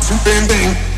about to bing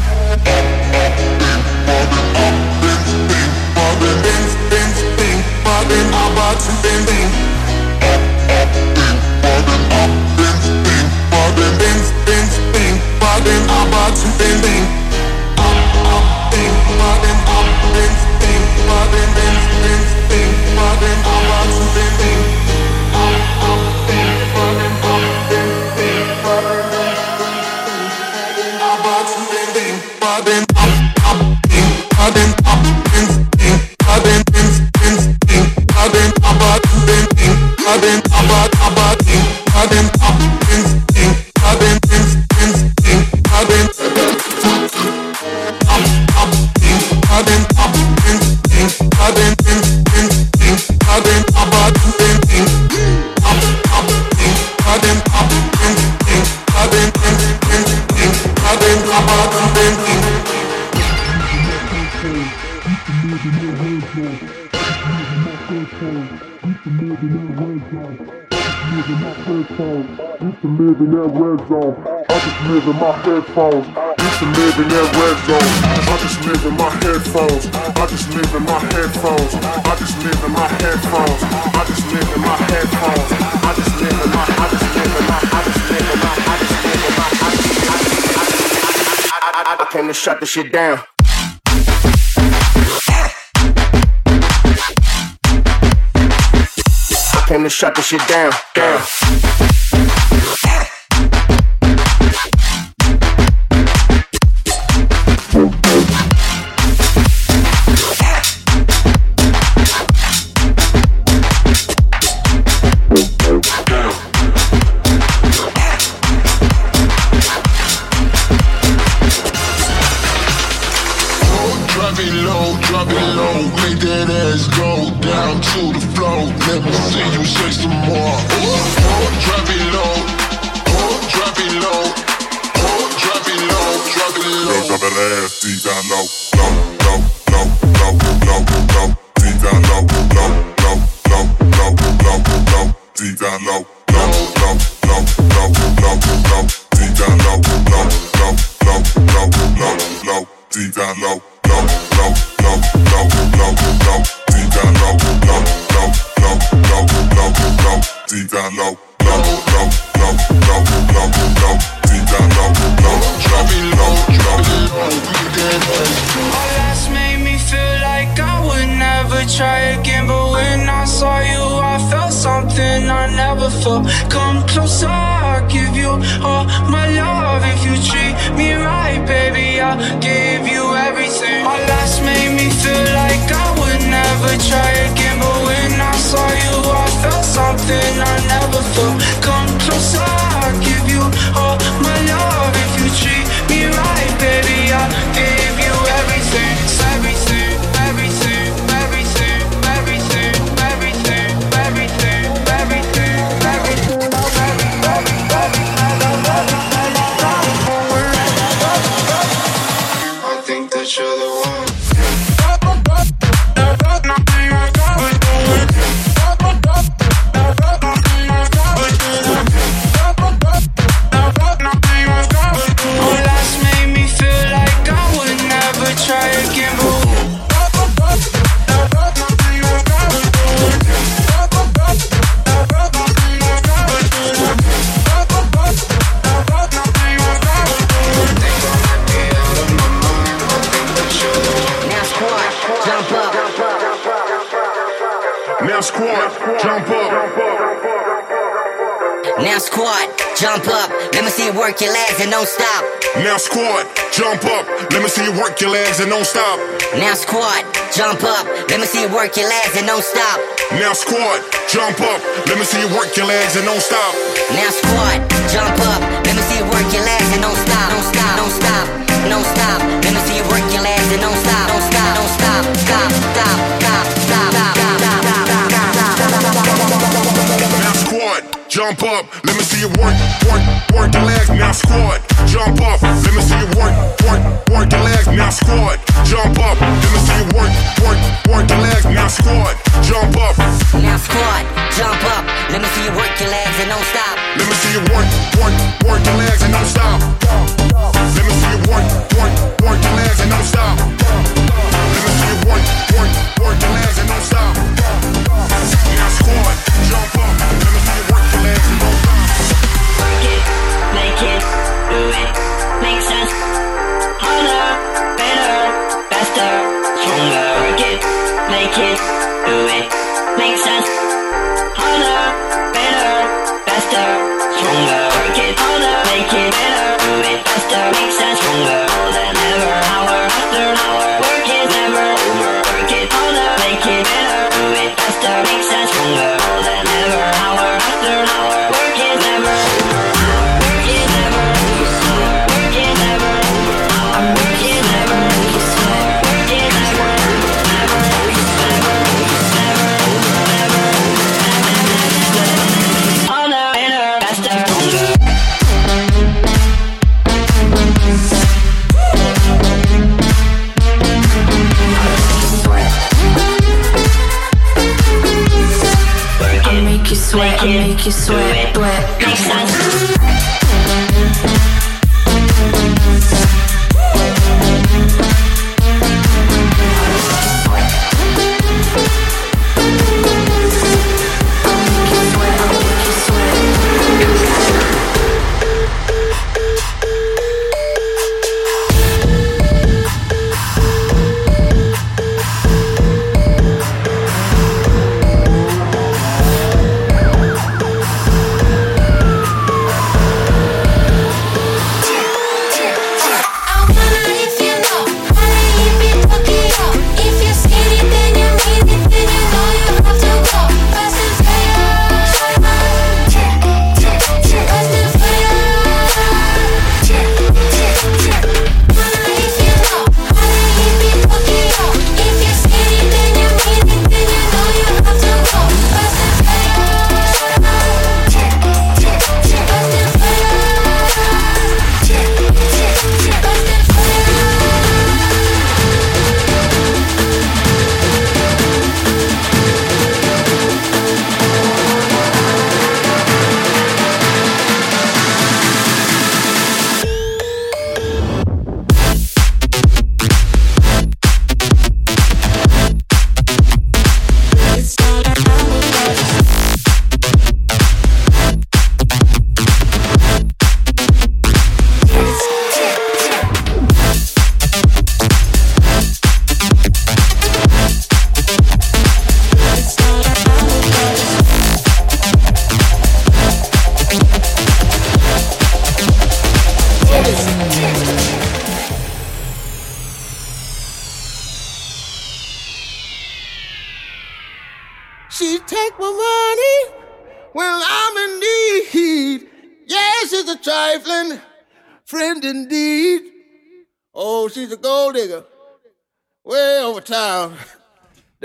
Used to live in that red zone. I just live in my headphones. Used to live in that red zone. I just live in my headphones. I just live in my headphones. I just live in my headphones. I just live in my headphones. I just live in my. I just live in my. I just live in my. I just live in my. I just live in my. I came to shut the shit down. Came to shut the shit down. Down. Deep down low, low, low, low, low, low, deep down low, legs and don't stop. Now squad, jump up. Let me see you work your legs and don't stop. Now squad, jump up. Let me see you work your legs and don't stop. Now squad, jump up. Let me see you work your legs and don't stop. Now squad, jump up. Let me see you work your legs and don't stop. Don't stop. Don't stop. Don't stop. Let me see you work your legs and don't stop. Don't stop. Don't stop. Stop. Stop. Stop. Stop. Stop. stop, stop. Now squad, jump up. Let me see you work, work, work your legs. Now squad, jump up. Let me see you work, work, work your legs. Now squad, jump up. Let me see you work, work, work your legs. Now squad, jump up. Now squad, jump up. Let me see you work your legs and don't stop. Let me see you work, work, work your legs and don't stop. Let me see you work, work, work your legs and don't stop.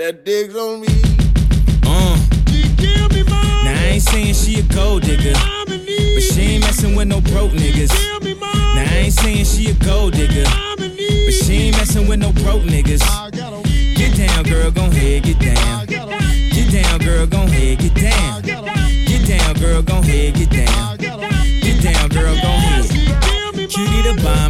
That digs on me.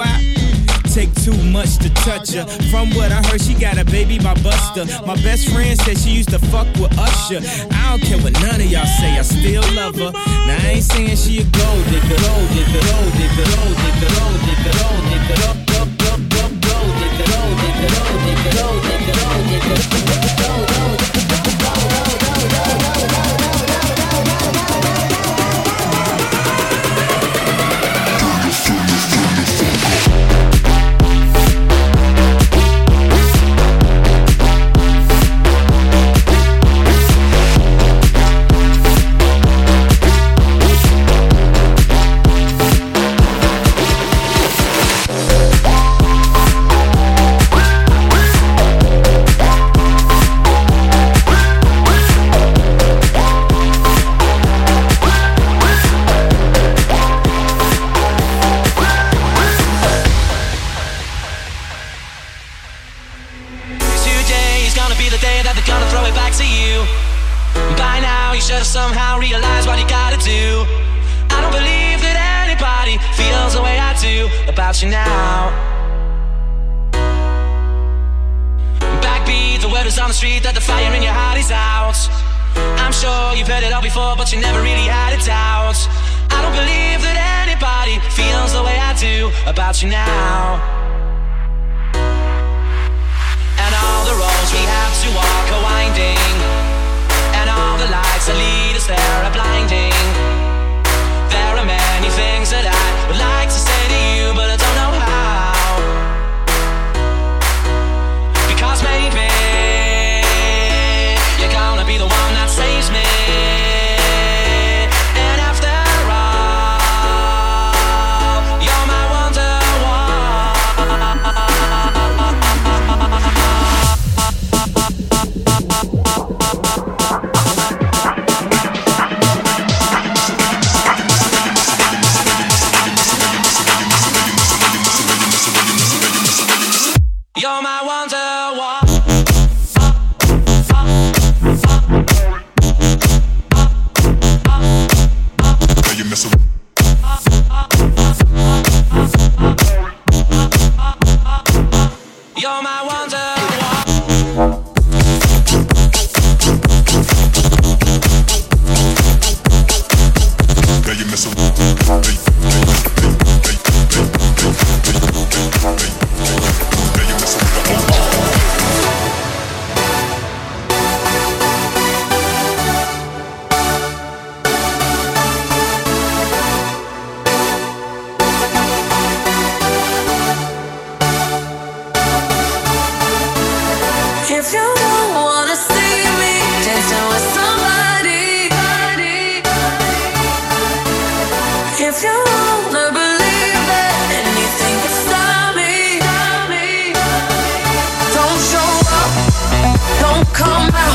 why? Take too much to touch her. From what I heard, she got a baby by Busta. My best friend said she used to fuck with Usher. I don't care what none of y'all say, I still love her. Now I ain't saying she a gold digger, gold digger, gold digger, gold digger, gold digger, gold digger, gold gold gold gold gold digger, gold digger, gold digger, gold digger, gold digger, Don't come out.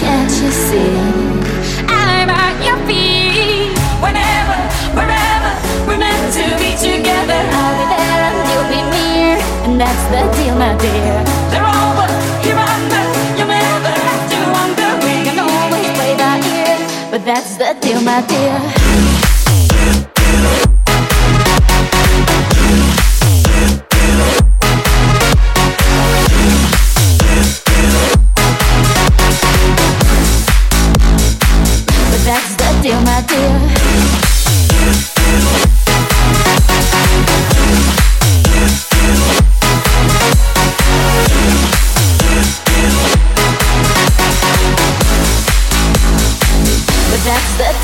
Can't you see? I'm at your feet. Whenever, wherever, we're meant to be together. I'll be there and you'll be near. And that's the deal, my dear. They're over, here under. You'll never have to wonder. We can always play by ear. But that's the deal, my dear.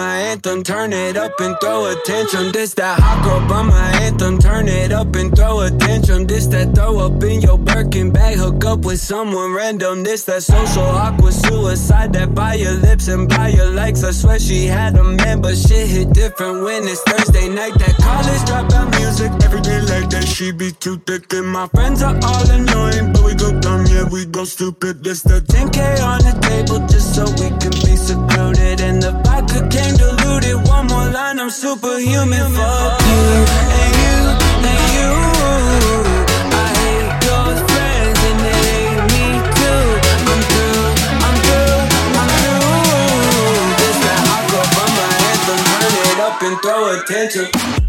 Bummer anthem. Turn it up and throw a. This that hot girl bummer anthem. Turn it up and throw a. This that throw up in your Birkin bag. Hook up with someone random. This that social awkward suicide. That by your lips and by your likes. I swear she had a man, but shit hit different when it's Thursday night. That college dropout music. Every day like that, she be too thick. And my friends are all annoying, but we go dumb, yeah, we go stupid. This the 10K on the table just so we can be secluded. in the came diluted. One more line, I'm superhuman. Fuck you and you and you. I hate friends and they hate me too. I'm through, I'm through, I'm through. This girl bummer anthem. Turn it up and throw attention.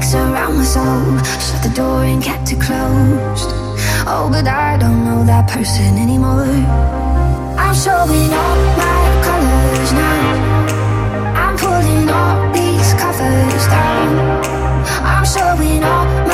addicts around my soul. Shut the door and kept it closed. Oh, but I don't know that person anymore. I'm showing all my colors now. I'm pulling all these covers down. I'm showing all